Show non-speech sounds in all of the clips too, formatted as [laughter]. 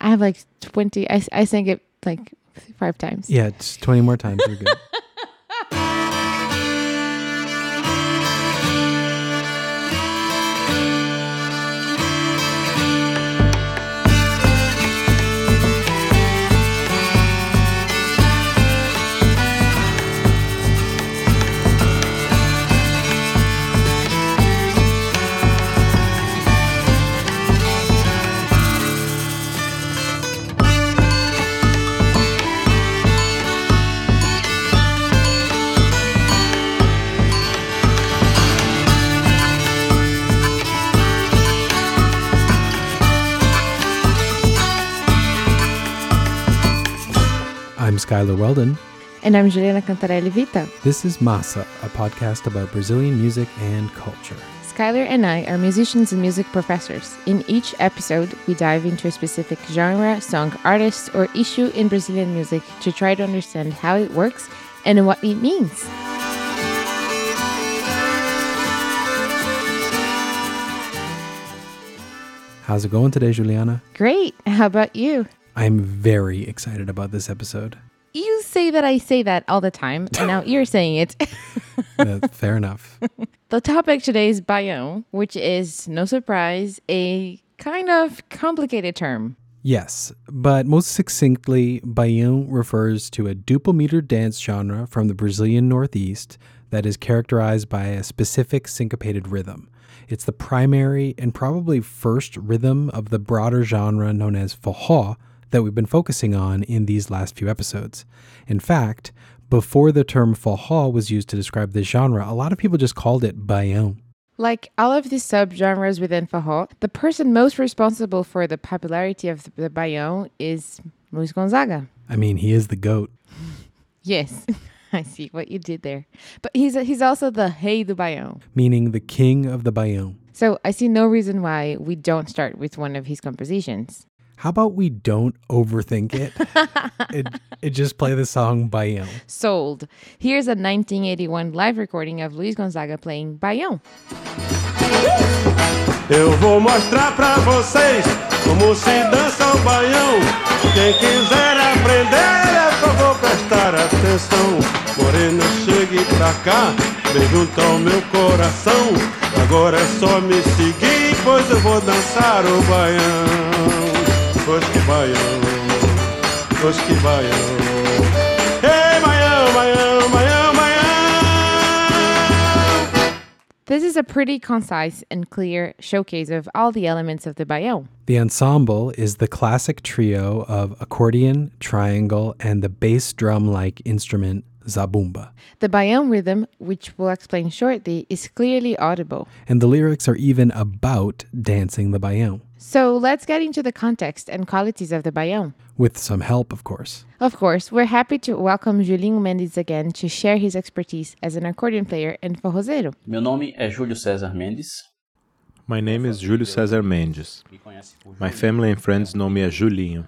I have like 20. I, I sang it like five times. Yeah, it's 20 more times. We're good. [laughs] Skylar Weldon. And I'm Juliana Cantarelli Vita. This is Massa, a podcast about Brazilian music and culture. Skylar and I are musicians and music professors. In each episode, we dive into a specific genre, song, artist, or issue in Brazilian music to try to understand how it works and what it means. How's it going today, Juliana? Great. How about you? I'm very excited about this episode. Say that I say that all the time, and [laughs] now you're saying it. Uh, fair enough. [laughs] the topic today is Baião, which is, no surprise, a kind of complicated term. Yes, but most succinctly, Baião refers to a duplameter dance genre from the Brazilian Northeast that is characterized by a specific syncopated rhythm. It's the primary and probably first rhythm of the broader genre known as forró that we've been focusing on in these last few episodes. In fact, before the term forró was used to describe this genre, a lot of people just called it Baião. Like all of these subgenres within forró, the person most responsible for the popularity of the Baião is Luis Gonzaga. I mean, he is the goat. [laughs] Yes, [laughs] I see what you did there. But he's he's also the Rei do Baião. meaning the king of the Baião. So I see no reason why we don't start with one of his compositions. How about we don't overthink it? [laughs] it, it just play the song Baião. Sold. Here's a 1981 live recording of Luis Gonzaga playing Baião. Eu vou mostrar pra vocês como se dança o baião. Quem quiser aprender, é só vou prestar atenção. Morena, chegue pra cá, vem junto ao meu coração. Agora é só me seguir, pois eu vou dançar o baião. Baião, baião. Baião, baião, baião, baião. This is a pretty concise and clear showcase of all the elements of the Baião. The ensemble is the classic trio of accordion, triangle, and the bass drum like instrument zabumba. The Baião rhythm, which we'll explain shortly, is clearly audible. And the lyrics are even about dancing the Baião, So let's get into the context and qualities of the Baião. with some help, of course. Of course, we're happy to welcome Julinho Mendes again to share his expertise as an accordion player and forrozeiro. Meu nome é Júlio César Mendes. My name is Júlio César Mendes. Me conhece por My family and friends know me as Julinho,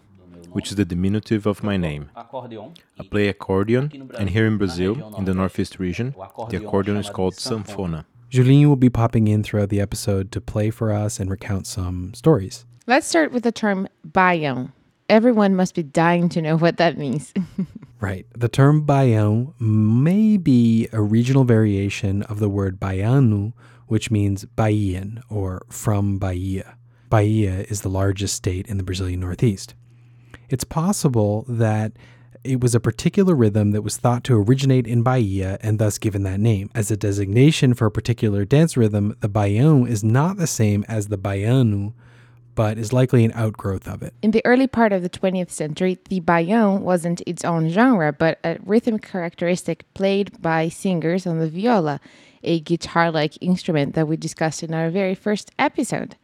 which is the diminutive of my name. acordeon. I play accordion, and here in Brazil, in the Northeast region, the accordion is called sanfona. Julinho will be popping in throughout the episode to play for us and recount some stories. Let's start with the term Baião. Everyone must be dying to know what that means. [laughs] Right. The term Baião may be a regional variation of the word Baiano, which means Bahian or from Bahia. Bahia is the largest state in the Brazilian Northeast. It's possible that it was a particular rhythm that was thought to originate in Bahia and thus given that name. As a designation for a particular dance rhythm, the Baião is not the same as the Baiano, but is likely an outgrowth of it. In the early part of the 20th century, the Baião wasn't its own genre, but a rhythm characteristic played by singers on the viola, a guitar like instrument that we discussed in our very first episode.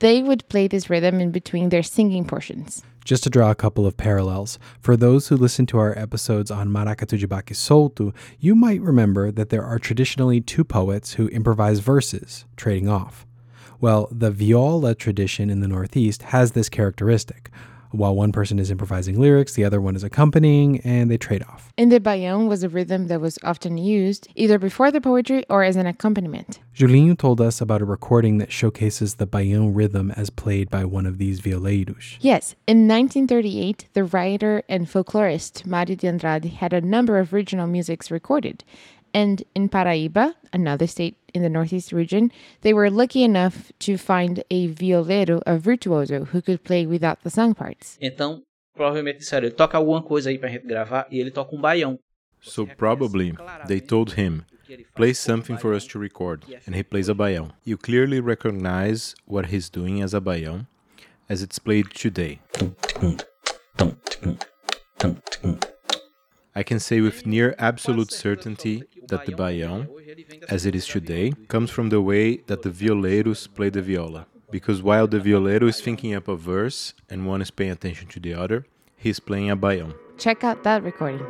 They would play this rhythm in between their singing portions. Just to draw a couple of parallels, for those who listen to our episodes on de Baque Solto, you might remember that there are traditionally two poets who improvise verses, trading off. Well, the viola tradition in the Northeast has this characteristic. While one person is improvising lyrics, the other one is accompanying, and they trade off. And the baião was a rhythm that was often used either before the poetry or as an accompaniment. Julinho told us about a recording that showcases the baião rhythm as played by one of these violeiros. Yes, in 1938, the writer and folklorist Mario de Andrade had a number of regional musics recorded. And in Paraíba, another state in the Northeast region, they were lucky enough to find a violeiro, a virtuoso, who could play without the song parts. Então, provavelmente disseram, toca alguma coisa aí pra gente gravar, e ele toca um baião. So probably they told him, play something for us to record, and he plays a baião. You clearly recognize what he's doing as a baião, as it's played today. I can say with near absolute certainty that the baião, as it is today, comes from the way that the violeiros play the viola. Because while the violeiro is thinking up a verse and one is paying attention to the other, he's playing a baião. Check out that recording.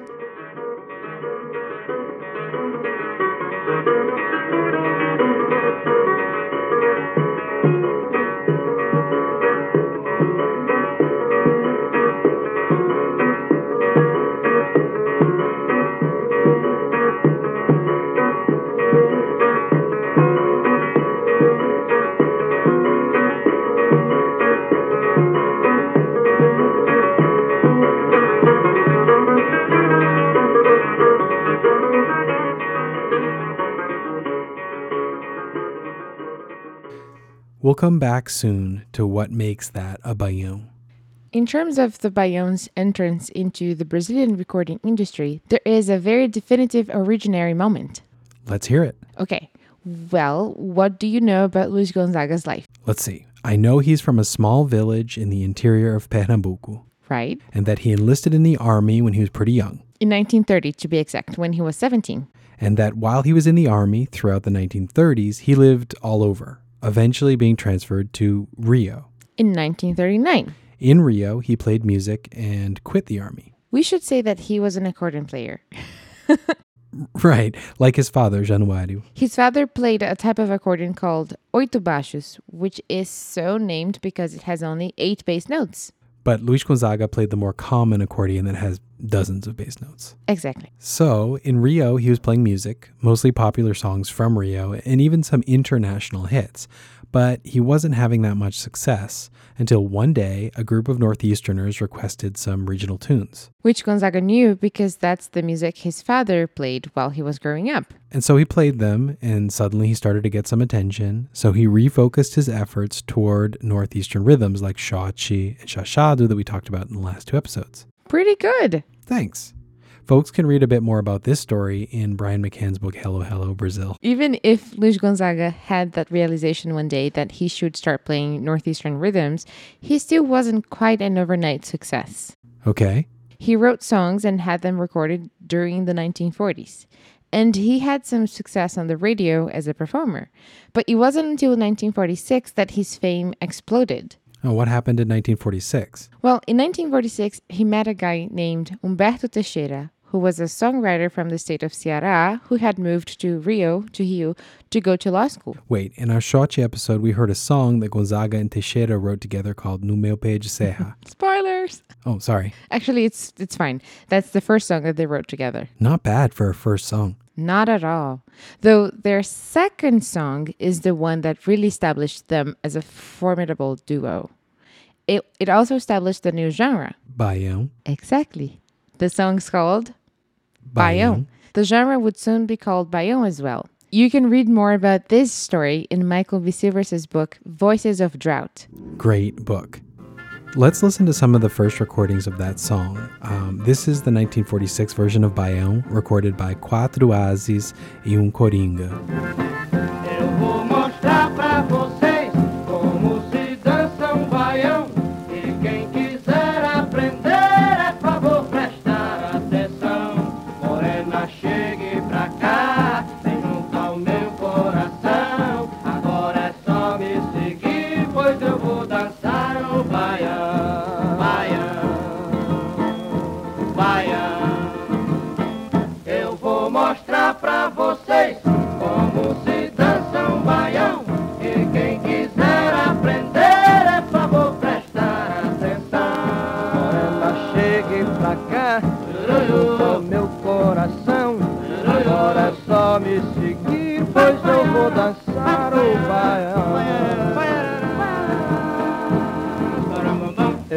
We'll come back soon to what makes that a baião. In terms of the baião's entrance into the Brazilian recording industry, there is a very definitive originary moment. Let's hear it. Okay, well, what do you know about Luis Gonzaga's life? Let's see. I know he's from a small village in the interior of Pernambuco, Right? and that he enlisted in the army when he was pretty young, In 1930, to be exact, when he was 17. and that while he was in the army throughout the 1930s, he lived all over, eventually being transferred to Rio. In 1939, In Rio, he played music and quit the army. we should say that he was an accordion player. [laughs] Right, like his father, Januário. His father played a type of accordion called oito baixos, which is so named because it has only eight bass notes. But Luis Gonzaga played the more common accordion that has dozens of bass notes. Exactly. So, in Rio, he was playing music, mostly popular songs from Rio, and even some international hits. But he wasn't having that much success until one day a group of Northeasterners requested some regional tunes. Which Gonzaga knew because that's the music his father played while he was growing up. And so he played them, and suddenly he started to get some attention. So he refocused his efforts toward Northeastern rhythms like Xote and Xaxado that we talked about in the last two episodes. Pretty good. Thanks. Folks can read a bit more about this story in Bryan McCann's book Hello, Hello, Brazil. Even if Luis Gonzaga had that realization one day that he should start playing Northeastern rhythms, he still wasn't quite an overnight success. Okay. He wrote songs and had them recorded during the 1940s. And he had some success on the radio as a performer. But it wasn't until 1946 that his fame exploded. Oh, what happened in 1946? Well, in 1946, he met a guy named Humberto Teixeira, who was a songwriter from the state of Ceará who had moved to Rio, to Rio, to go to law school. Wait, in our Xote episode, we heard a song that Gonzaga and Teixeira wrote together called No Meu Pé de Serra. [laughs] Spoilers! oh, sorry. Actually, it's it's fine. That's the first song that they wrote together. Not bad for a first song. Not at all. Though their second song is the one that really established them as a formidable duo. It, it also established a new genre. Baião. Exactly. The song's called Baião. The genre would soon be called Baião as well. You can read more about this story in Michael B. Silvers' book, Voices of Drought. Great book. Let's listen to some of the first recordings of that song. Um, this is the 1946 version of Baião, recorded by Quatro Ases e um Coringa.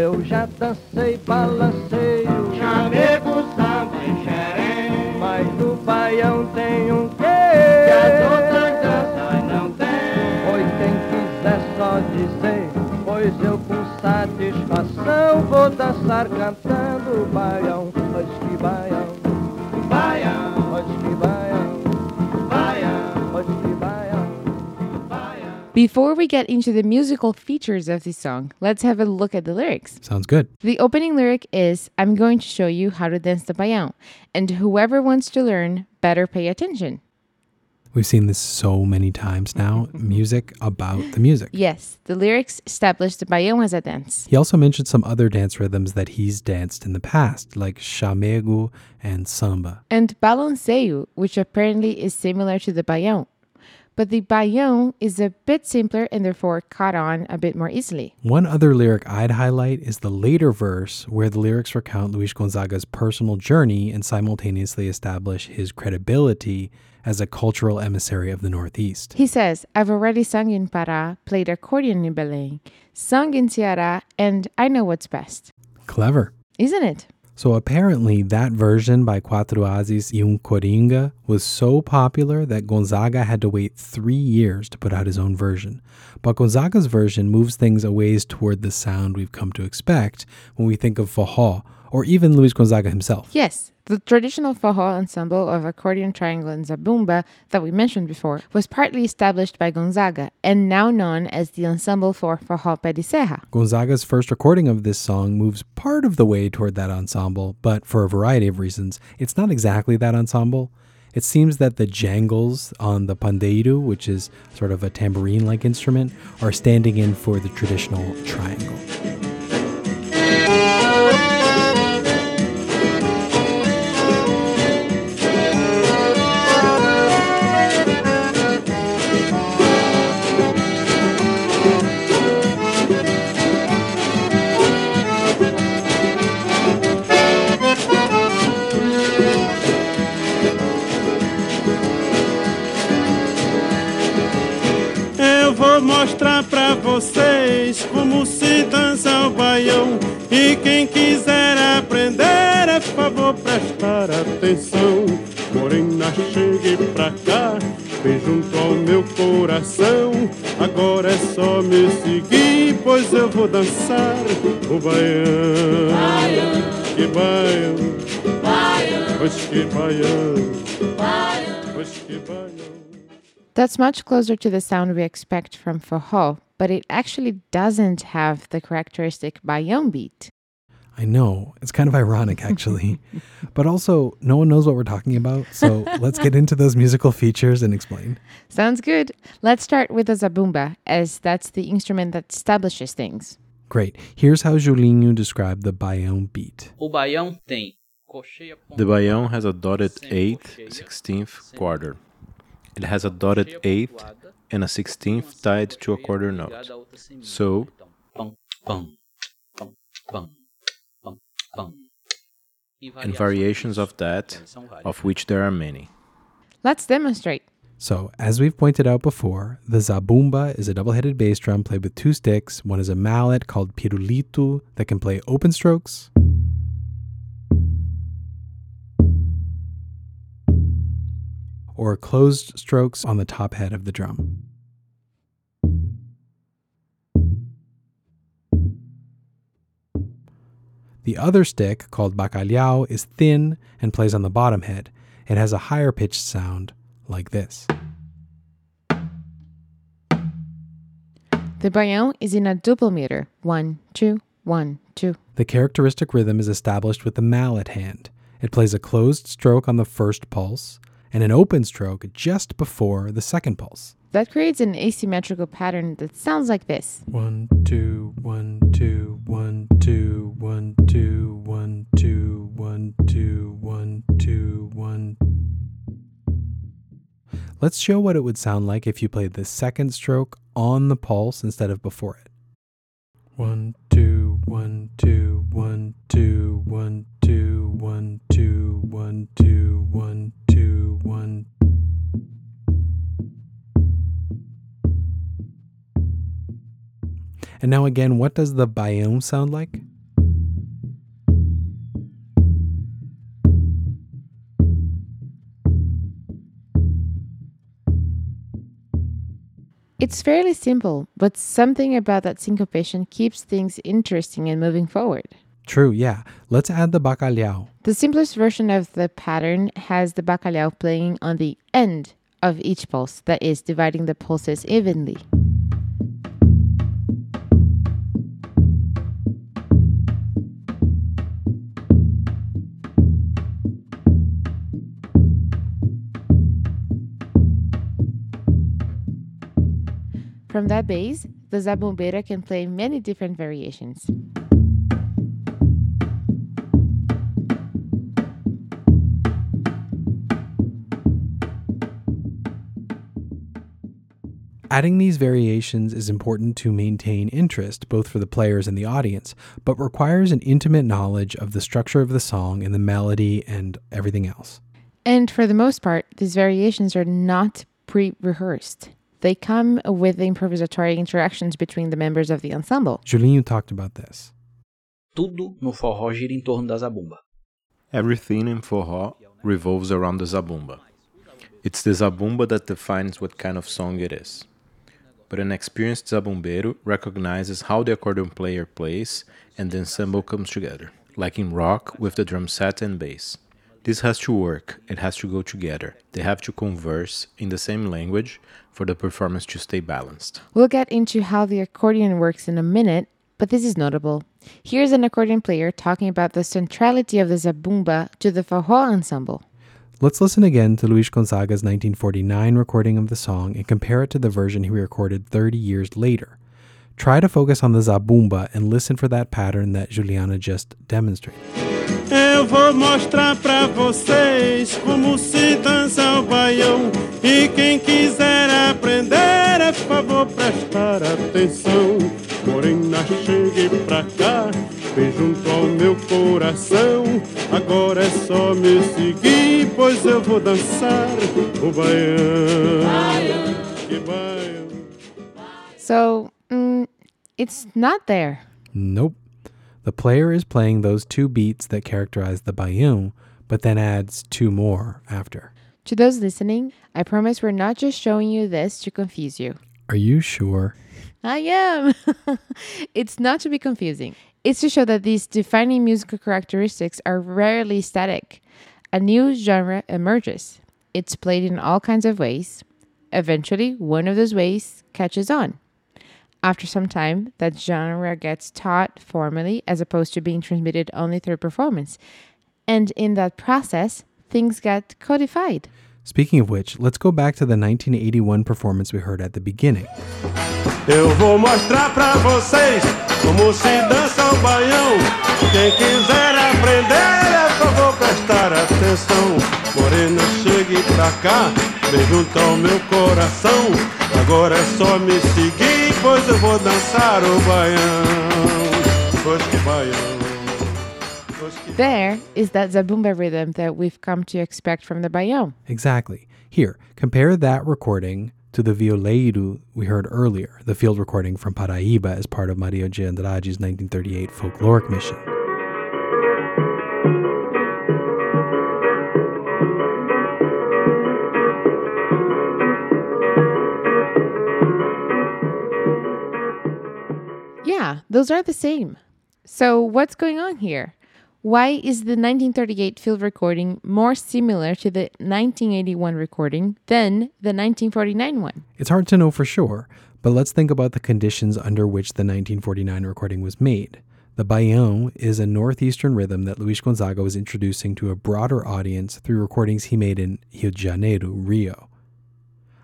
Eu já dancei, balanceio, Chamego, samba e xerém. Mas no baião tem um quê? Que as outras danças não tem. Pois quem quiser só dizer, pois eu com satisfação vou dançar cantando baião, Before we get into the musical features of this song, let's have a look at the lyrics. Sounds good. The opening lyric is I'm going to show you how to dance the baião, and whoever wants to learn better pay attention. We've seen this so many times now. [laughs] Music about the music. Yes, the lyrics establish the baião as a dance. He also mentioned some other dance rhythms that he's danced in the past, like chamego and samba. And balanceio, which apparently is similar to the baião. But the baião is a bit simpler and therefore caught on a bit more easily. One other lyric I'd highlight is the later verse, where the lyrics recount Luis Gonzaga's personal journey and simultaneously establish his credibility as a cultural emissary of the Northeast. He says, I've already sung in Pará, played accordion in Belém, sung in Ceará, and I know what's best. Clever. Isn't it? So apparently, that version by Quatro Ases y un Coringa was so popular that Gonzaga had to wait three years to put out his own version. But Gonzaga's version moves things a ways toward the sound we've come to expect when we think of forró, or even Luis Gonzaga himself. Yes, the traditional forró ensemble of accordion, triangle, and zabumba that we mentioned before was partly established by Gonzaga and now known as the Ensemble for Pé de Gonzaga's first recording of this song moves part of the way toward that ensemble, but for a variety of reasons, it's not exactly that ensemble. It seems that the jangles on the pandeiro, which is sort of a tambourine like instrument, are standing in for the traditional triangle. Vocês como se dança o baião. E quem quiser aprender, é favor prestar atenção. Morena, chegue pra cá, vem junto ao meu coração. Agora é só me seguir, pois eu vou dançar o baião. Que baião, pois que baião, pois que baião. That's much closer to the sound we expect from forró, but it actually doesn't have the characteristic baião beat. I know, it's kind of ironic actually. [laughs] but also, no one knows what we're talking about, so [laughs] let's get into those musical features and explain. Sounds good. Let's start with the zabumba, as that's the instrument that establishes things. Great. Here's how Julinho described the baião beat. O baião tem The baião has a dotted eighth, sixteenth quarter. It has a dotted eighth and a sixteenth tied to a quarter note. So, and variations of that, of which there are many. Let's demonstrate. So, as we've pointed out before, the zabumba is a double headed bass drum played with two sticks. One is a mallet called pirulito that can play open strokes. Or closed strokes on the top head of the drum. The other stick, called bacalhau, is thin and plays on the bottom head. It has a higher pitched sound like this. The baião is in a double meter. One, two, one, two. The characteristic rhythm is established with the mallet hand. It plays a closed stroke on the first pulse and an open stroke just before the second pulse. That creates an asymmetrical pattern that sounds like this. One, two, one, two, one, two, one, two, one, two, one, two, one, two, one. Let's show what it would sound like if you played the second stroke on the pulse instead of before it. One, two, one, two, one, two, one, And now again, what does the baião sound like? It's fairly simple, but something about that syncopation keeps things interesting and moving forward. True, yeah. Let's add the bacalhau. The simplest version of the pattern has the bacalhau playing on the end of each pulse, that is, dividing the pulses evenly. From that base, the zabumbeira can play many different variations. Adding these variations is important to maintain interest, both for the players and the audience, but requires an intimate knowledge of the structure of the song and the melody and everything else. And for the most part, these variations are not pre rehearsed. They come with improvisatory interactions between the members of the ensemble. Julinho talked about this. Tudo no forró gira em torno da zabumba. Everything in forró revolves around the zabumba. It's the zabumba that defines what kind of song it is. But an experienced zabumbeiro recognizes how the accordion player plays and the ensemble comes together, like in rock with the drum set and bass. This has to work, it has to go together. They have to converse in the same language for the performance to stay balanced. We'll get into how the accordion works in a minute, but this is notable. Here's an accordion player talking about the centrality of the zabumba to the forró ensemble. Let's listen again to Luis Gonzaga's 1949 recording of the song and compare it to the version he recorded 30 years later. Try to focus on the zabumba and listen for that pattern that Juliana just demonstrated. Eu vou mostrar pra vocês como se dança o baião. E quem quiser aprender, é favor prestar atenção. Morena, chegue pra cá, vem junto ao meu coração. Agora é só me seguir, pois eu vou dançar o baião. Que baião. So, mm, it's not there. Nope. The player is playing those two beats that characterize the baião, but then adds two more after. To those listening, I promise we're not just showing you this to confuse you. Are you sure? I am. [laughs] it's not to be confusing. It's to show that these defining musical characteristics are rarely static. A new genre emerges. It's played in all kinds of ways. Eventually, one of those ways catches on. After some time, that genre gets taught formally as opposed to being transmitted only through performance. And in that process, things get codified. Speaking of which, let's go back to the 1981 performance we heard at the beginning. Eu vou mostrar pra vocês como se dança o baião. Quem quiser aprender, é favor prestar atenção. Morena, chegue pra cá, vem junto ao meu coração. Agora é só me seguir, pois eu vou dançar o baião. Pois que baião. There is that zabumba rhythm that we've come to expect from the baião. Exactly. Here, compare that recording to the violeiro we heard earlier, the field recording from Paraíba as part of Mario de Andrade's 1938 folkloric mission. Those are the same. So, what's going on here? Why is the 1938 field recording more similar to the 1981 recording than the 1949 one? It's hard to know for sure, but let's think about the conditions under which the 1949 recording was made. The baião is a northeastern rhythm that Luis Gonzaga was introducing to a broader audience through recordings he made in Rio de Janeiro, Rio.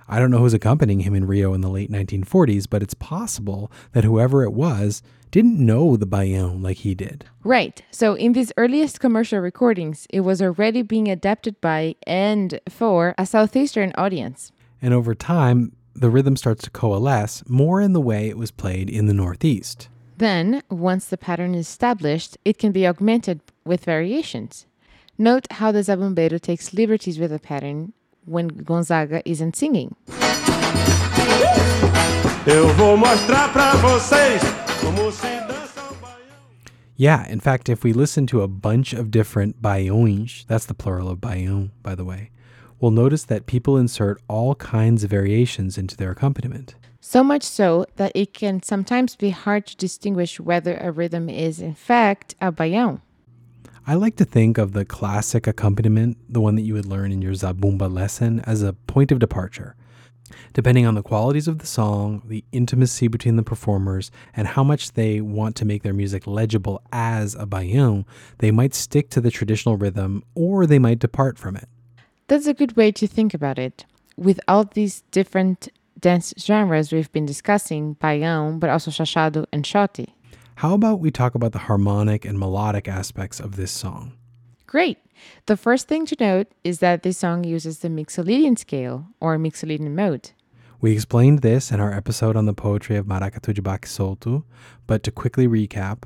I don't know who's accompanying him in Rio in the late 1940s, but it's possible that whoever it was didn't know the baião like he did. Right. So, in these earliest commercial recordings, it was already being adapted by and for a southeastern audience. And over time, the rhythm starts to coalesce more in the way it was played in the Northeast. Then, once the pattern is established, it can be augmented with variations. Note how the zabumbeiro takes liberties with the pattern when Gonzaga isn't singing. Eu vou mostrar pra vocês como se dança o baião. Yeah, in fact, if we listen to a bunch of different baiões, that's the plural of baião, by the way, we'll notice that people insert all kinds of variations into their accompaniment. So much so that it can sometimes be hard to distinguish whether a rhythm is, in fact, a baião. I like to think of the classic accompaniment, the one that you would learn in your Zabumba lesson, as a point of departure. Depending on the qualities of the song, the intimacy between the performers, and how much they want to make their music legible as a baião, they might stick to the traditional rhythm or they might depart from it. That's a good way to think about it. With all these different dance genres we've been discussing, baião, but also xaxado and xote. How about we talk about the harmonic and melodic aspects of this song? Great. The first thing to note is that this song uses the Mixolydian scale or Mixolydian mode. We explained this in our episode on the poetry of Maracatu de Baque Solto, but to quickly recap,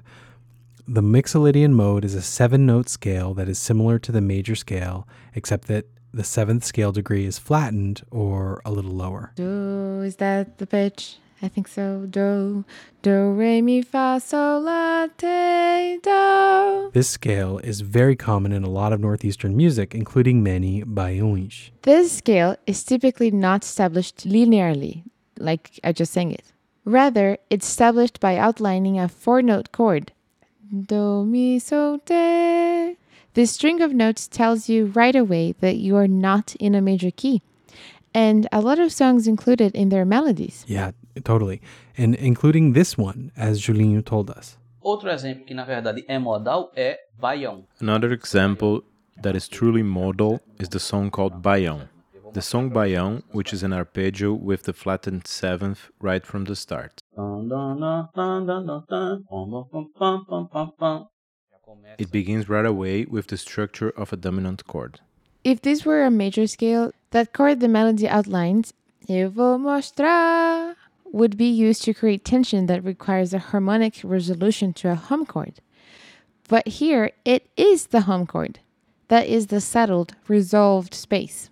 the Mixolydian mode is a seven note scale that is similar to the major scale, except that the seventh scale degree is flattened or a little lower. Do, is that the pitch? I think so. Do, do, re, mi, fa, sol, la, te, do. This scale is very common in a lot of Northeastern music, including many baiões. This scale is typically not established linearly, like I just sang it. Rather, it's established by outlining a four note chord. Do, mi, so, te. This string of notes tells you right away that you are not in a major key. And a lot of songs include it in their melodies. Yeah, totally. And including this one, as Julinho told us. Outro exemplo que na verdade é modal é baião. Another example that is truly modal is the song called Baião. The song Baião, which is an arpeggio with the flattened seventh right from the start. It begins right away with the structure of a dominant chord. If this were a major scale, that chord the melody outlines, Eu vou mostrar, would be used to create tension that requires a harmonic resolution to a hum chord. But here, it is the hum chord. That is the settled, resolved space.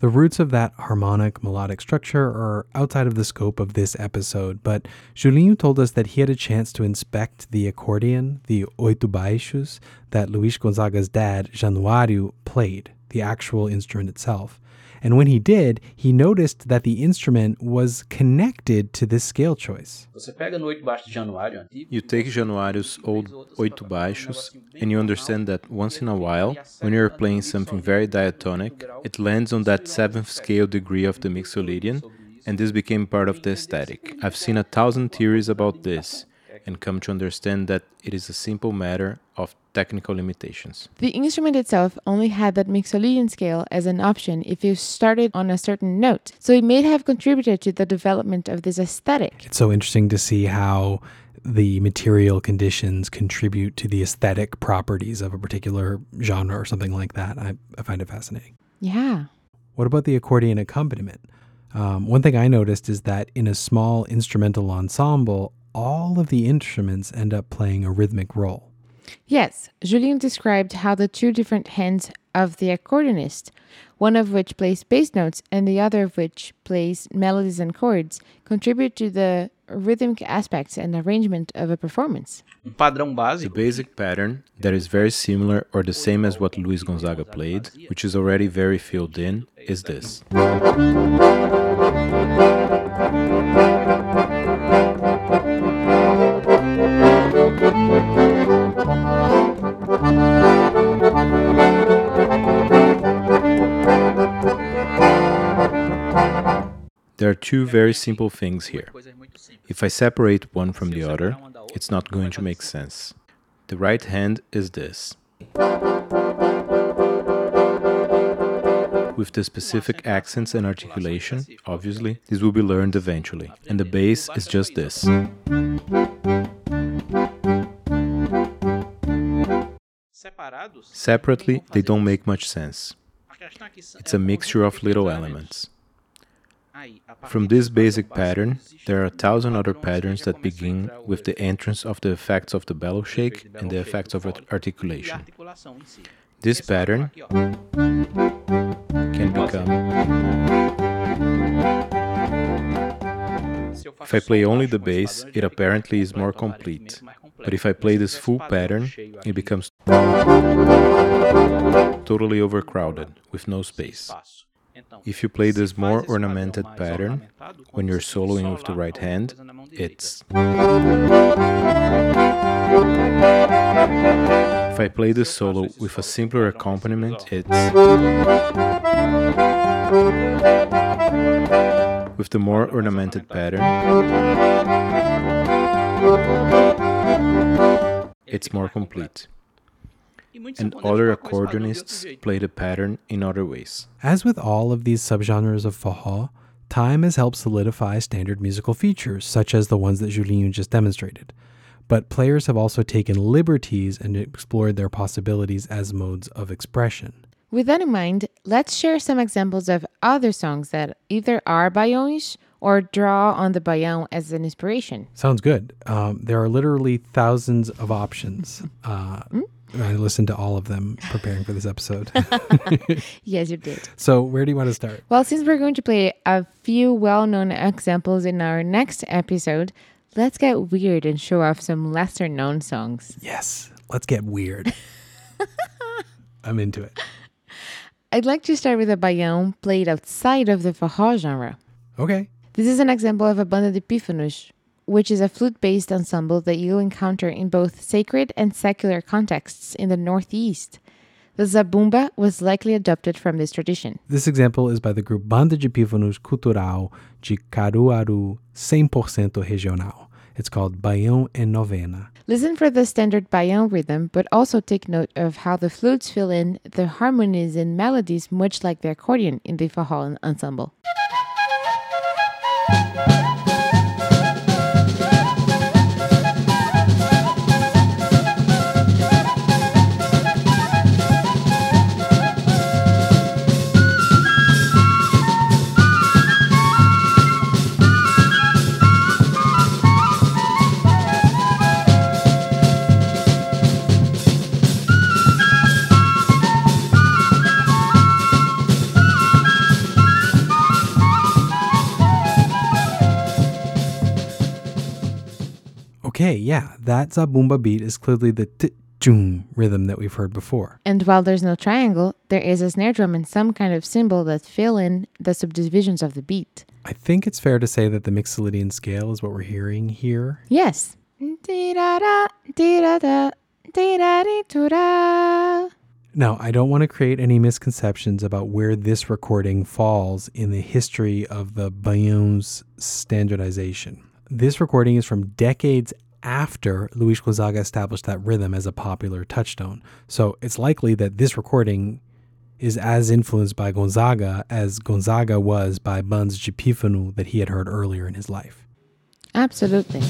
The roots of that harmonic melodic structure are outside of the scope of this episode, but Julinho told us that he had a chance to inspect the accordion, the oito baixos, that Luis Gonzaga's dad, Januário, played, the actual instrument itself. And when he did, he noticed that the instrument was connected to this scale choice. Você pega no oito baixo de Januário antigo. You take Januário's old oito baixos and you understand that once in a while, when you're playing something very diatonic, it lands on that seventh scale degree of the Mixolydian, and this became part of the aesthetic. I've seen a thousand theories about this and come to understand that it is a simple matter of technical limitations. The instrument itself only had that Mixolydian scale as an option if you started on a certain note, so it may have contributed to the development of this aesthetic. It's so interesting to see how the material conditions contribute to the aesthetic properties of a particular genre or something like that. I, I find it fascinating. Yeah. What about the accordion accompaniment? Um, one thing I noticed is that in a small instrumental ensemble, all of the instruments end up playing a rhythmic role. Yes, Julinho described how the two different hands of the accordionist, one of which plays bass notes and the other of which plays melodies and chords, contribute to the rhythmic aspects and arrangement of a performance. Padrão The basic pattern that is very similar or the same as what Luis Gonzaga played, which is already very filled in, is this. There are two very simple things here. If I separate one from the other, it's not going to make sense. The right hand is this. With the specific accents and articulation, obviously, this will be learned eventually. And the bass is just this. Separately, they don't make much sense. It's a mixture of little elements. From this basic pattern, there are a thousand other patterns that begin with the entrance of the effects of the bellow shake and the effects of articulation. This pattern can become If I play only the bass, it apparently is more complete. But if I play this full pattern, it becomes totally overcrowded with no space. If you play this more ornamented pattern when you're soloing with the right hand, it's. If I play this solo with a simpler accompaniment, it's. With the more ornamented pattern, it's more complete. And other accordionists play the pattern in other ways. As with all of these subgenres of forró, time has helped solidify standard musical features, such as the ones that Julinho just demonstrated. But players have also taken liberties and explored their possibilities as modes of expression. With that in mind, let's share some examples of other songs that either are baiões or draw on the baião as an inspiration. Sounds good. Um, there are literally thousands of options. [laughs] Uh, I listened to all of them preparing for this episode. Yes, [laughs] you did. so, where do you want to start? Well, since we're going to play a few well known examples in our next episode, let's get weird and show off some lesser known songs. Yes, let's get weird. [laughs] I'm into it. I'd like to start with a baião played outside of the forró genre. Okay. This is an example of a banda de pífanos, which is a flute-based ensemble that you'll encounter in both sacred and secular contexts in the Northeast. The zabumba was likely adopted from this tradition. This example is by the group Banda de Pífanos Cultural de Caruaru 100% Regional. It's called Baião en Novena. Listen for the standard baião rhythm, but also take note of how the flutes fill in the harmonies and melodies, much like the accordion in the forró ensemble. Okay, yeah, that Zabumba beat is clearly the t-jung rhythm that we've heard before. And while there's no triangle, there is a snare drum and some kind of cymbal that fill in the subdivisions of the beat. I think it's fair to say that the Mixolydian scale is what we're hearing here. Yes. Dee-da-da, dee-da-da, dee-da-dee-doo-da. Now, I don't want to create any misconceptions about where this recording falls in the history of the Baião's standardization. This recording is from decades after Luis Gonzaga established that rhythm as a popular touchstone. So it's likely that this recording is as influenced by Gonzaga as Gonzaga was by Buns de Pífano that he had heard earlier in his life. Absolutely.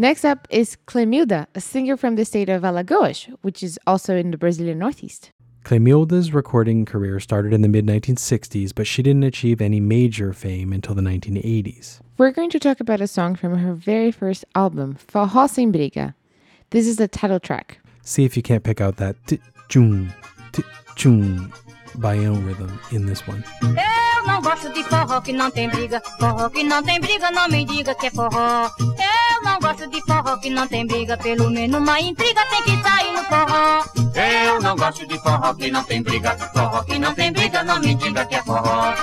Next up is Clemilda, a singer from the state of Alagoas, which is also in the Brazilian Northeast. Clemilda's recording career started in the mid 1960s, but she didn't achieve any major fame until the 1980s. We're going to talk about a song from her very first album, Forró Sem Briga. This is the title track. See if you can't pick out that t-jung, t-jung baião rhythm in this one. Eu não gosto de forró que não tem briga. Forró que não tem briga, não me diga que é forró. Eu não gosto de forró que não tem briga. Pelo menos uma intriga tem que sair no forró. Eu não gosto de forró que não tem briga. Forró que não tem briga, não me diga que é forró.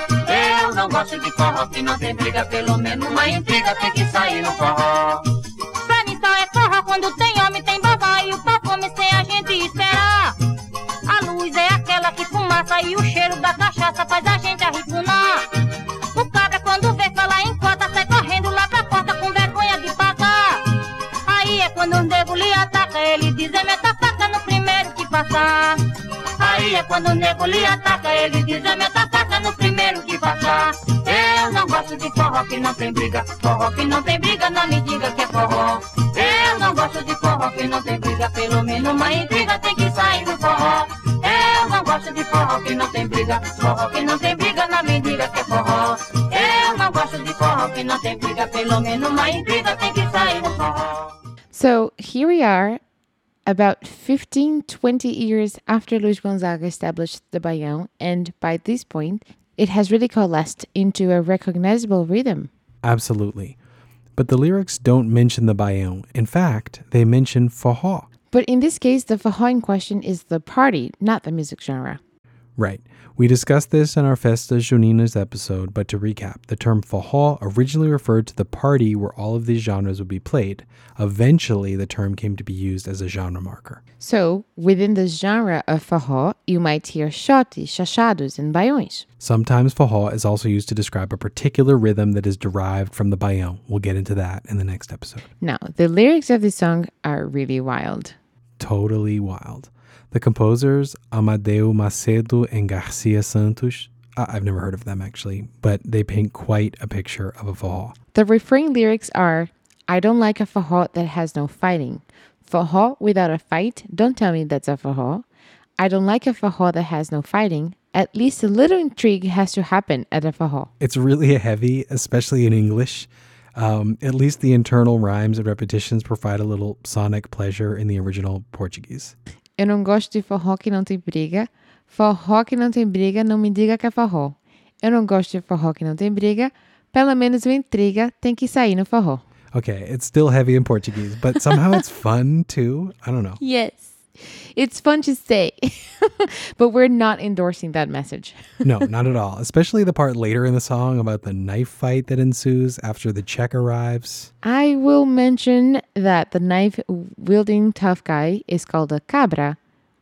Eu não gosto de forró que não tem briga. Pelo menos uma intriga tem que sair no forró. Pra mim só é forró quando tem homem, tem babá e o pau come sem a gente esperar. E o cheiro da cachaça faz a gente arripunar. O cabra quando vê falar em cota sai correndo lá pra porta com vergonha de pagar. Aí é quando o nego lhe ataca, ele diz é meta faca no primeiro que passar. Aí é quando o nego lhe ataca, ele diz é meta faca no primeiro que passar. Eu não gosto de forró que não tem briga. Forró que não tem briga, não me diga que é forró. Eu não gosto de forró que não tem briga. Pelo menos uma intriga tem que sair no forró. Eu não gosto de forró que não tem briga. Forró que não tem briga, não me diga que é forró. Eu não gosto de forró que não tem briga. Pelo menos uma intriga tem que sair no forró. So here we are about 15, 20 years after Luis Gonzaga established the Baião, and by this point, it has really coalesced into a recognizable rhythm. Absolutely. But the lyrics don't mention the Baião. In fact, they mention forró. But in this case, the in question is the party, not the music genre. Right. We discussed this in our Festa Juninas episode, but to recap, the term forró originally referred to the party where all of these genres would be played. Eventually, the term came to be used as a genre marker. So, within the genre of forró, you might hear xotes, xaxados, and baiões. Sometimes forró is also used to describe a particular rhythm that is derived from the baião. We'll get into that in the next episode. Now, the lyrics of this song are really wild. Totally wild. The composers, Amadeu Macedo and Garcia Santos, I've never heard of them actually, but they paint quite a picture of a forró. The refrain lyrics are I don't like a forró that has no fighting. Forró without a fight, don't tell me that's a forró. I don't like a forró that has no fighting. At least a little intrigue has to happen at a forró. It's really [laughs] heavy, especially in English. Um, at least the internal rhymes and repetitions provide a little sonic pleasure in the original Portuguese. Eu não gosto de forró que não tem briga. Forró que não tem briga, não me diga que é forró. Eu não gosto de forró que não tem briga. Pelo menos uma intriga tem que sair no forró. Okay, it's still heavy in Portuguese, but somehow it's fun too. I don't know. Yes. It's fun to say, [laughs] but we're not endorsing that message. [laughs] No, not at all. Especially the part later in the song about the knife fight that ensues after the check arrives. I will mention that the knife wielding tough guy is called a cabra,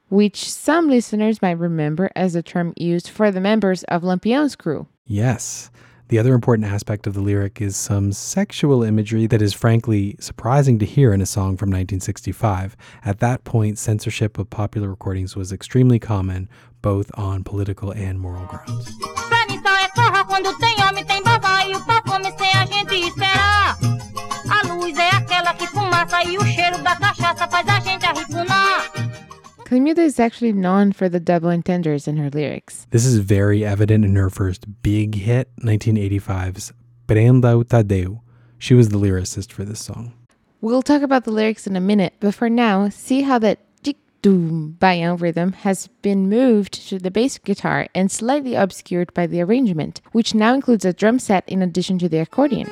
which some listeners might remember as the term used for the members of Lampião's crew. Yes. The other important aspect of the lyric is some sexual imagery that is frankly surprising to hear in a song from 1965. At that point, censorship of popular recordings was extremely common, both on political and moral grounds. E o cheiro da cachaça faz a gente. Clemilda is actually known for the double entendres in her lyrics. This is very evident in her first big hit, 1985's Prenda Tadeu. She was the lyricist for this song. We'll talk about the lyrics in a minute, but for now, see how that doom baião rhythm has been moved to the bass guitar and slightly obscured by the arrangement, which now includes a drum set in addition to the accordion.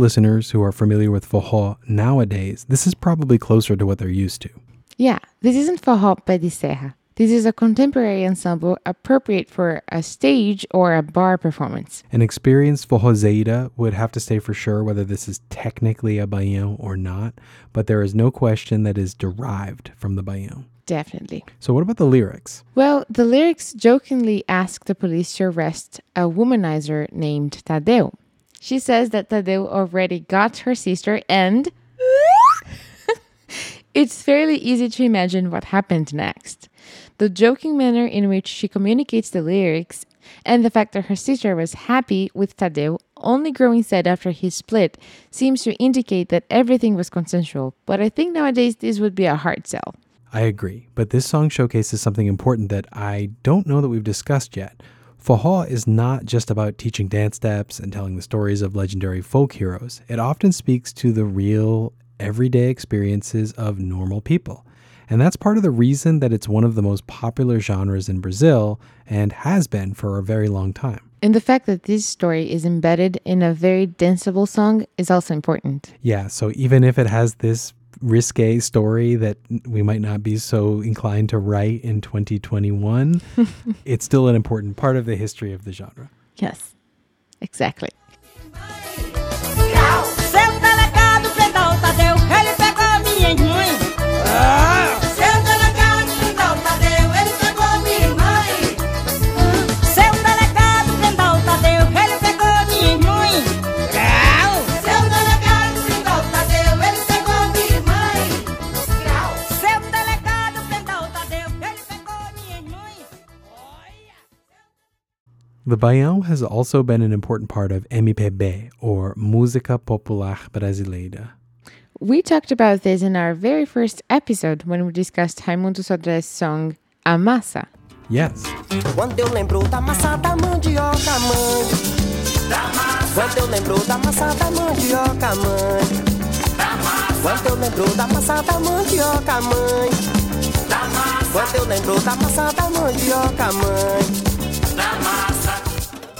Listeners who are familiar with forró nowadays, this is probably closer to what they're used to. Yeah, this isn't de serra. This is a contemporary ensemble appropriate for a stage or a bar performance. An experienced forrozeira would have to say for sure whether this is technically a baião or not, but there is no question that is derived from the baião. Definitely. So what about the lyrics? Well, the lyrics jokingly ask the police to arrest a womanizer named Tadeu. She says that Tadeu already got her sister and [laughs] it's fairly easy to imagine what happened next. The joking manner in which she communicates the lyrics and the fact that her sister was happy with Tadeu only growing sad after he split seems to indicate that everything was consensual, but I think nowadays this would be a hard sell. I agree, but this song showcases something important that I don't know that we've discussed yet. Forró is not just about teaching dance steps and telling the stories of legendary folk heroes. It often speaks to the real, everyday experiences of normal people. And that's part of the reason that it's one of the most popular genres in Brazil and has been for a very long time. And the fact that this story is embedded in a very danceable song is also important. Yeah, so even if it has this risque story that we might not be so inclined to write in 2021, [laughs] it's still an important part of the history of the genre. Yes, exactly. The baião has also been an important part of MPB, or Música Popular Brasileira. We talked about this in our very first episode when we discussed Raimundo Sodré's song A Massa. Yes, Quando eu lembro da massa da mandioca, mãe. Quando eu lembro da massa da mandioca, mãe. Quando eu lembro da massa da mandioca, mãe. Quando eu lembro da massa da mandioca, mãe.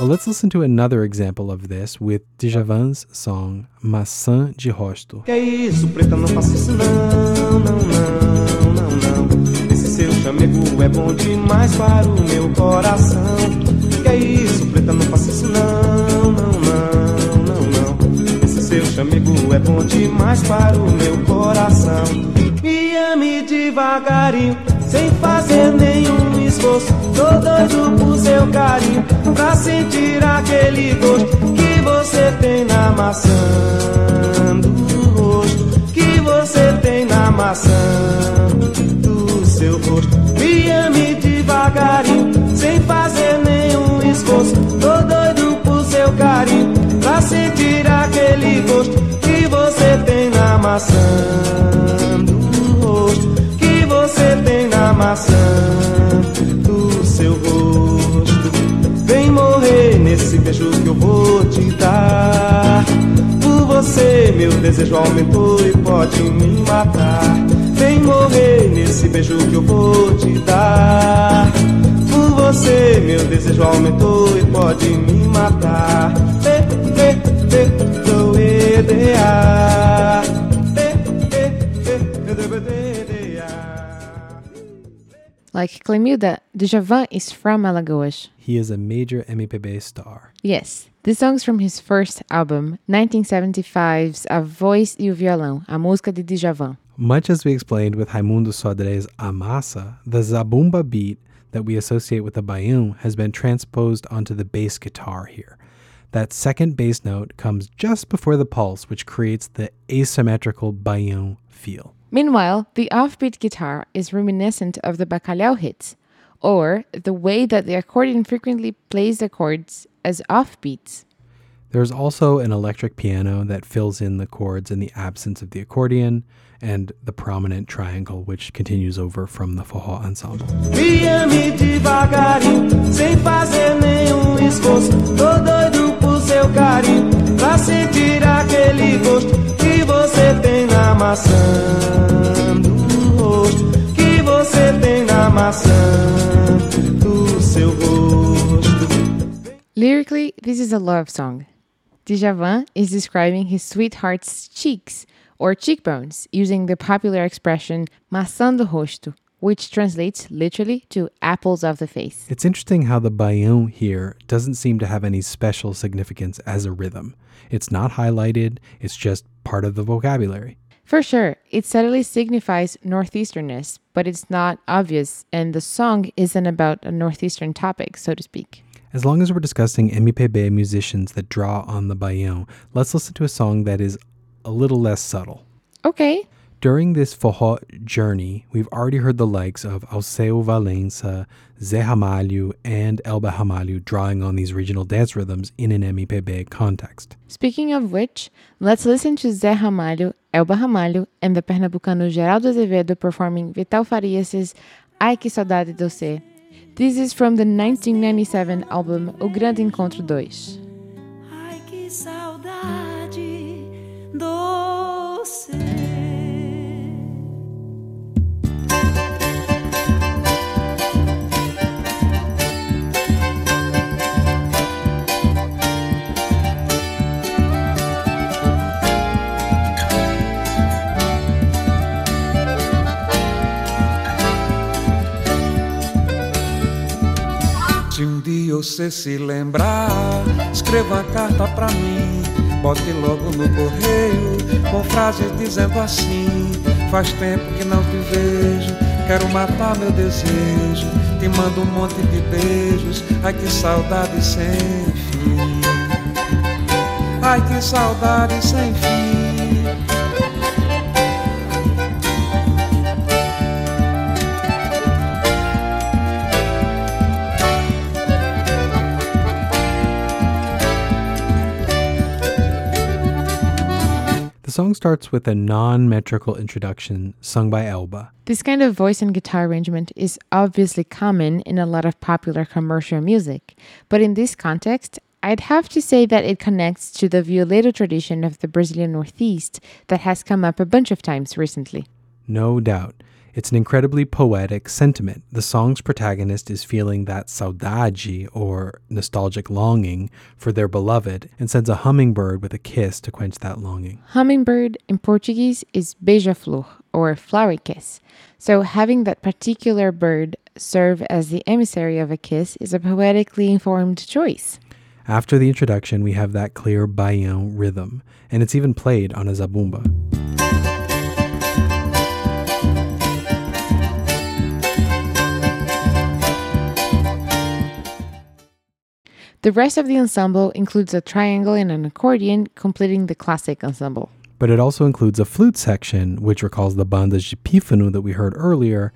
Well, let's listen to another example of this with Djavan's song Maçã de Rosto. Que é isso, preta, não faça isso não, não, não, não, não. Esse seu chamego é bom demais para o meu coração. Que é isso, preta, não faça isso não, não, não, não, não. Esse seu chamego é bom demais para o meu coração. Me ame devagarinho, sem fazer nenhum esforço. Tô doido por seu carinho, sentir aquele gosto que você tem na maçã do rosto que você tem na maçã do seu rosto. Me ame devagarinho, sem fazer nenhum esforço. Tô doido por seu carinho, pra sentir aquele gosto que você tem na maçã do rosto que você tem na maçã nesse beijo que eu vou te dar. Por você, meu desejo aumentou e pode me matar. Vem morrer nesse beijo que eu vou te dar. Por você, meu desejo aumentou e pode me matar. Te, te, te, do, e, de, a. Like Clemilda, Djavan is from Alagoas. He is a major MPB star. Yes, The song's from his first album, 1975's A Voz e o Violão, a música de Djavan. Much as we explained with Raimundo Sodré's A Massa, the zabumba beat that we associate with the baião has been transposed onto the bass guitar here. That second bass note comes just before the pulse, which creates the asymmetrical baião feel. Meanwhile, the offbeat guitar is reminiscent of the bacalhau hits, or the way that the accordion frequently plays the chords as offbeats. There's also an electric piano that fills in the chords in the absence of the accordion, and the prominent triangle, which continues over from the forró ensemble. Você tem na maçã do rosto. Que você tem na maçã do seu rosto. Lyrically, this is a love song. Djavan is describing his sweetheart's cheeks or cheekbones using the popular expression maçã do rosto, which translates literally to apples of the face. It's interesting how the baião here doesn't seem to have any special significance as a rhythm. It's not highlighted, it's just part of the vocabulary. For sure, it subtly signifies northeasternness, but it's not obvious, and the song isn't about a northeastern topic, so to speak. As long as we're discussing MPB musicians that draw on the baião, let's listen to a song that is a little less subtle. Okay, During this forró journey, we've already heard the likes of Alceu Valença, Zé Ramalho, and Elba Ramalho drawing on these regional dance rhythms in an MPB context. Speaking of which, let's listen to Zé Ramalho, Elba Ramalho, and the Pernambucano Geraldo Azevedo performing Vital Farias' Ai Que Saudade de Você. This is from the 1997 album O Grande Encontro 2. Ai que saudade doce. Você se lembrar, escreva a carta pra mim. Bote logo no correio, com frases dizendo assim: Faz tempo que não te vejo, quero matar meu desejo. Te mando um monte de beijos, ai que saudade sem fim. Ai que saudade sem fim. Song starts with a non metrical introduction sung by Elba. This kind of voice and guitar arrangement is obviously common in a lot of popular commercial music, but in this context, I'd have to say that it connects to the violeiro tradition of the Brazilian Northeast that has come up a bunch of times recently. No doubt. It's an incredibly poetic sentiment. The song's protagonist is feeling that saudade, or nostalgic longing, for their beloved, and sends a hummingbird with a kiss to quench that longing. Hummingbird in Portuguese is beija-flor, or flower kiss. So having that particular bird serve as the emissary of a kiss is a poetically informed choice. After the introduction, we have that clear baião rhythm, and it's even played on a zabumba. The rest of the ensemble includes a triangle and an accordion, completing the classic ensemble. But it also includes a flute section, which recalls the banda de pífano that we heard earlier,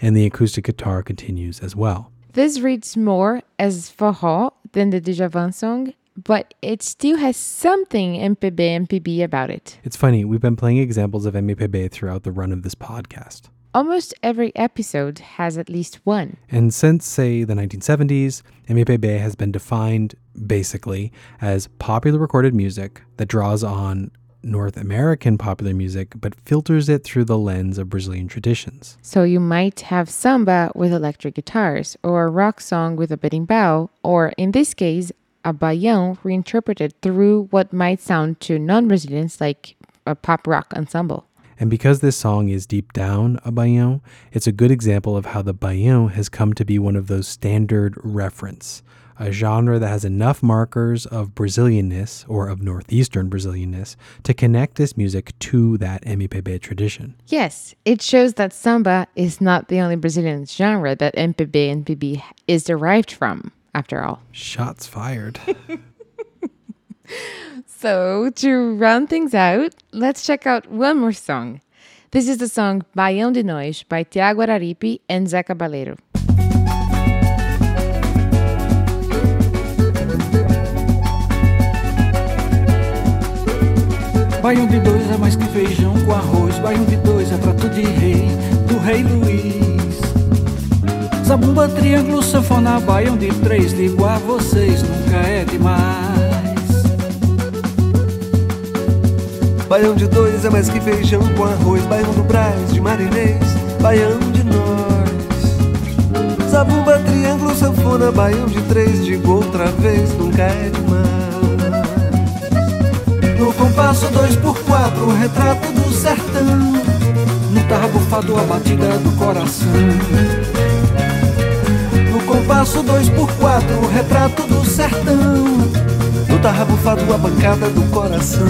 and the acoustic guitar continues as well. This reads more as forró than the Djavan song, but it still has something MPB MPB about it. It's funny, we've been playing examples of MPB throughout the run of this podcast. Almost every episode has at least one. And since, say, the 1970s, MPB has been defined basically as popular recorded music that draws on North American popular music but filters it through the lens of Brazilian traditions. So you might have samba with electric guitars, or a rock song with a berimbau, or in this case, a baião reinterpreted through what might sound to non Brazilians like a pop rock ensemble. And because this song is deep down a baião, it's a good example of how the baião has come to be one of those standard reference, a genre that has enough markers of Brazilianness or of northeastern Brazilianness to connect this music to that MPB tradition. Yes, it shows that samba is not the only Brazilian genre that MPB and PB is derived from, after all. Shots fired. [laughs] So, to round things out, let's check out one more song. This is the song Baião de Nós by Tiago Araripe and Zeca Baleiro. Baião de dois é mais que feijão com arroz. Baião de dois é prato de rei, do rei Luiz. Zabumba, triângulo, sanfona, baião de três. Digo a vocês, nunca é demais. Baião de dois é mais que feijão com arroz. Baião do Brás, de marinês, baião de nós. Zabumba, triângulo, sanfona, baião de três. Digo outra vez, nunca é demais. No compasso dois por quatro, retrato do sertão. No tarbufado a batida do coração. No compasso dois por quatro, o retrato do sertão. No tarbufado a bancada do coração.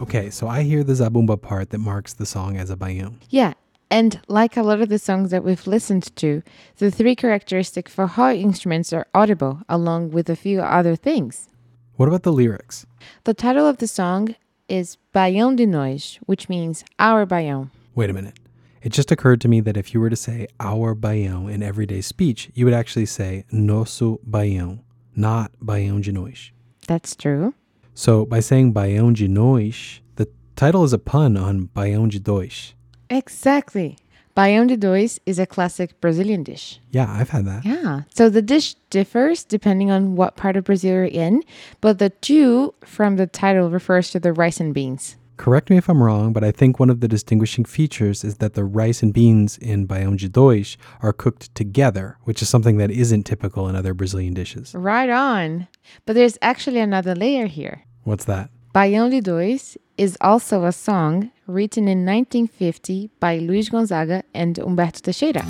Okay, so I hear the zabumba part that marks the song as a baião. Yeah, And like a lot of the songs that we've listened to, the three characteristic forró instruments are audible, along with a few other things. What about the lyrics? The title of the song is Baião de Nós, which means our Baião. Wait a minute. It just occurred to me that if you were to say our baião in everyday speech, you would actually say nosso baião, not baião de nós. That's true. So by saying baião de nós, the title is a pun on baião de dois. Exactly. Baião de Dois is a classic Brazilian dish. Yeah, I've had that. Yeah. So the dish differs depending on what part of Brazil you're in, but the two from the title refers to the rice and beans. Correct me if I'm wrong, but I think one of the distinguishing features is that the rice and beans in baião de dois are cooked together, which is something that isn't typical in other Brazilian dishes. Right on. But there's actually another layer here. What's that? Baião de Dois is also a song written in 1950 by Luiz Gonzaga and Humberto Teixeira.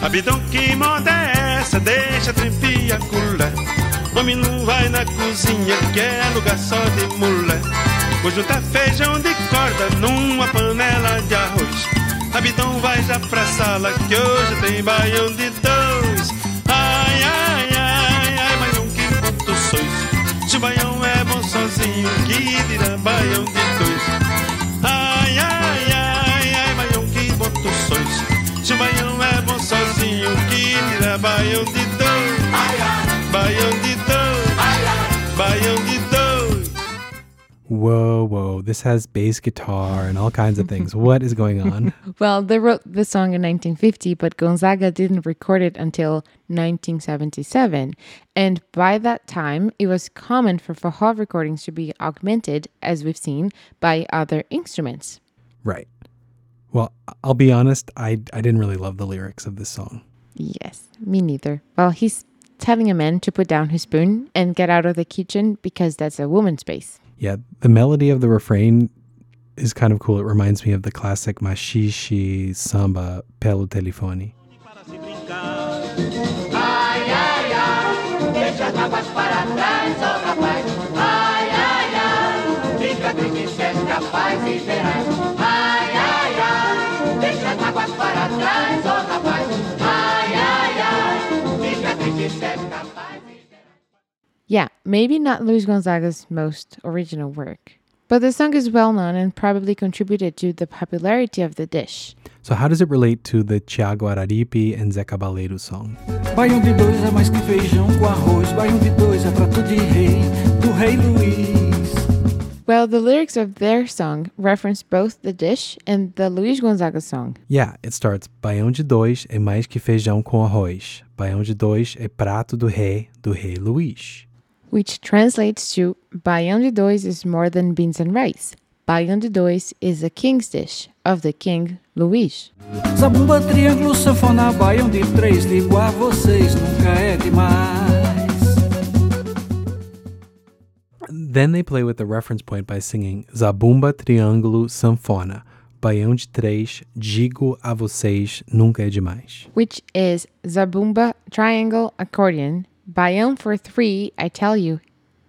Abidão, um que moda Deixa trempia culé. Homem não vai na cozinha, que é lugar só de mulher. Vou juntar feijão de corda numa panela de arroz. Abidão, vai já pra sala, que hoje tem baião de dois. Ai, ai, ai, ai, baião, que ponto sois. Se o baião é bom sozinho, que dirá baião de dois. Whoa, whoa, this has bass guitar and all kinds of [laughs] things. what is going on? [laughs] Well, they wrote the song in 1950, but Gonzaga didn't record it until 1977. And by that time, it was common for forró recordings to be augmented, as we've seen, by other instruments. Right. Well, I'll be honest, I, I didn't really love the lyrics of this song. Yes, me neither. Well, he's telling a man to put down his spoon and get out of the kitchen because that's a woman's space. Yeah, the melody of the refrain is kind of cool. It reminds me of the classic maxixe samba Pelo Telefone. Maybe not Luiz Gonzaga's most original work, but the song is well known and probably contributed to the popularity of the dish. So how does it relate to the Tiago Araripe and Zeca Baleiro song? Baião de dois é mais que feijão com arroz. Baião de dois é prato de rei, do rei Luiz. Well, the lyrics of their song reference both the dish and the Luiz Gonzaga song. Yeah, it starts Baião de dois é mais que feijão com arroz. Baião de dois é prato do rei, do rei Luís. Which translates to Baião de Dois is more than beans and rice. Baião de Dois is a king's dish of the king Luís. Zabumba, triângulo, sanfona, baião de três. Ligo a vocês, nunca é demais. Then they play with the reference point by singing Zabumba, triângulo, sanfona. Baião de três, digo a vocês, nunca é demais. which is Zabumba, triangle, accordion. Baião for three, I tell you,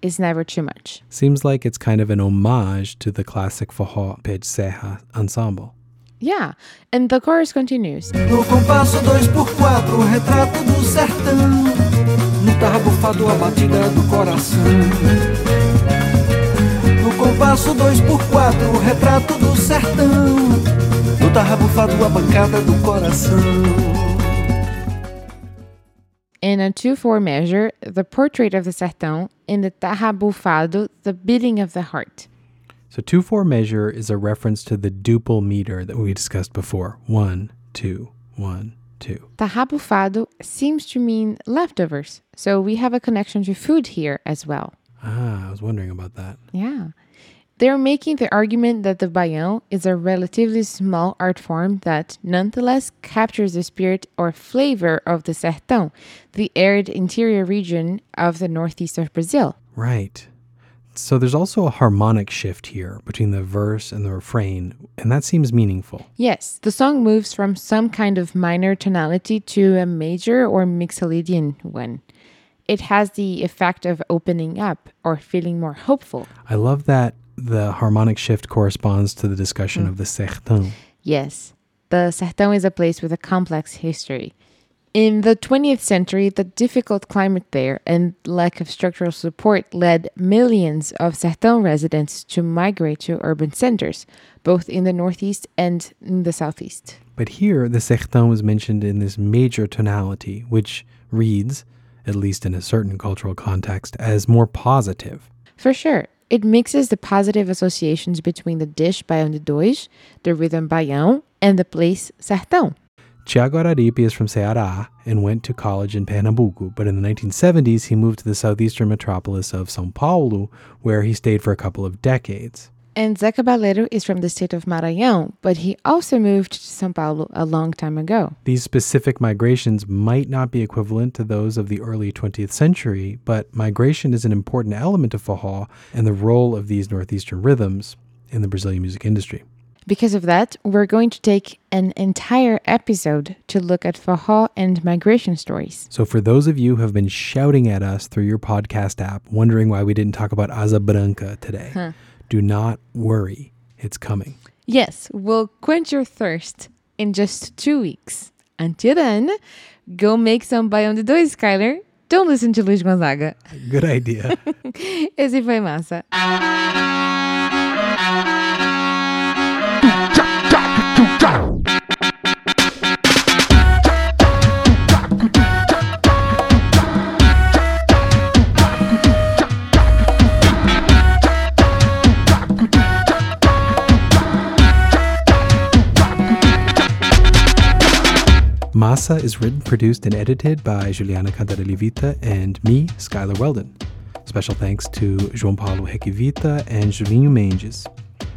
is never too much. Seems like it's kind of an homage to the classic forró Pé de Serra ensemble. Yeah, and the chorus continues. No compasso dois por quatro, retrato do sertão. No tarrabufado a batida do coração. No compasso dois por quatro, retrato do sertão. No tarrabufado a bancada do coração. In a 2-4 measure, the portrait of the sertão, in the tarrabufado, the beating of the heart. So 2-4 measure is a reference to the duple meter that we discussed before. One, two, one, two. Tarrabufado seems to mean leftovers, so we have a connection to food here as well. Ah, I was wondering about that. Yeah. They're making the argument that the baião is a relatively small art form that nonetheless captures the spirit or flavor of the sertão, the arid interior region of the northeast of Brazil. Right. So there's also a harmonic shift here between the verse and the refrain, and that seems meaningful. Yes, the song moves from some kind of minor tonality to a major or mixolydian one. It has the effect of opening up or feeling more hopeful. I love that the harmonic shift corresponds to the discussion hmm. of the sertão. Yes, the Sertão is a place with a complex history. In the 20th century, the difficult climate there and lack of structural support led millions of Sertão residents to migrate to urban centers, both in the northeast and in the southeast. But here, the sertão is mentioned in this major tonality, which reads, at least in a certain cultural context, as more positive. For sure, it mixes the positive associations between the dish Baião de Dois, the rhythm Baião, and the place Sertão. Tiago Araripe is from Ceará and went to college in Pernambuco, but in the 1970s he moved to the southeastern metropolis of São Paulo, where he stayed for a couple of decades. And Zeca Baleiro is from the state of Maranhão, but he also moved to São Paulo a long time ago. These specific migrations might not be equivalent to those of the early 20th century, but migration is an important element of forró and the role of these northeastern rhythms in the Brazilian music industry. Because of that, we're going to take an entire episode to look at forró and migration stories. So, for those of you who have been shouting at us through your podcast app, wondering why we didn't talk about Asa Branca today, Huh. Do not worry. It's coming. Yes, we'll quench your thirst in just two weeks. Until then, go make some Baião de Dois, Skyler. Don't listen to Luiz Gonzaga. Good idea. [laughs] Esse foi massa. Massa is written, produced, and edited by Juliana Cantarelli-Vita and me, Skylar Weldon. Special thanks to João Paulo Requivita and Julinho Manges.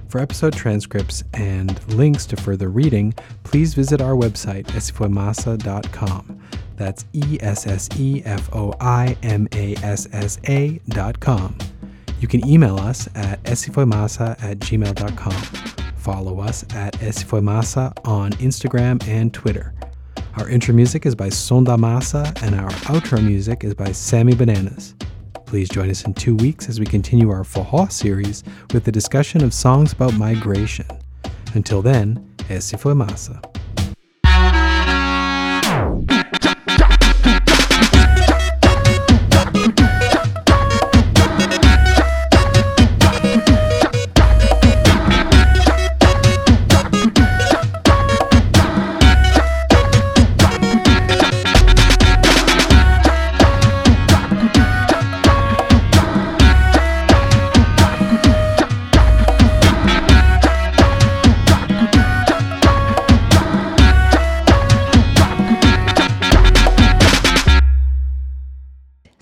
For episode transcripts and links to further reading, please visit our website, essefoimassa.com. That's E S S E F O I M A S S A dot com. You can email us at essefoimassa at gmail.com. Follow us at essefoimassa on Instagram and Twitter. Our intro music is by Sonda Massa, and our outro music is by Sammy Bananas. Please join us in two weeks as we continue our Forró series with the discussion of songs about migration. Until then, esse foi massa.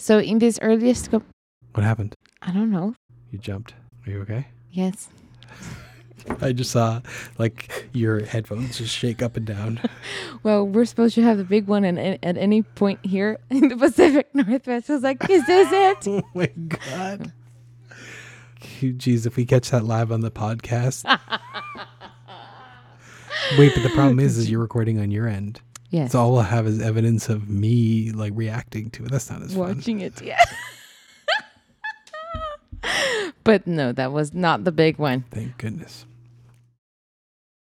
So, in this earliest. What happened? I don't know. You jumped. Are you okay? Yes. [laughs] I just saw like your headphones just shake up and down. [laughs] Well, we're supposed to have the big one, and, at any point here in the Pacific Northwest, I was like, "Is this [laughs] it?" oh my god! Geez, if we catch that live on the podcast. Wait, but the problem is, is you're recording on your end. Yes. So all we'll have is evidence of me like reacting to it. That's not as fun. Watching it, yeah. [laughs] but no, that was not the big one. Thank goodness.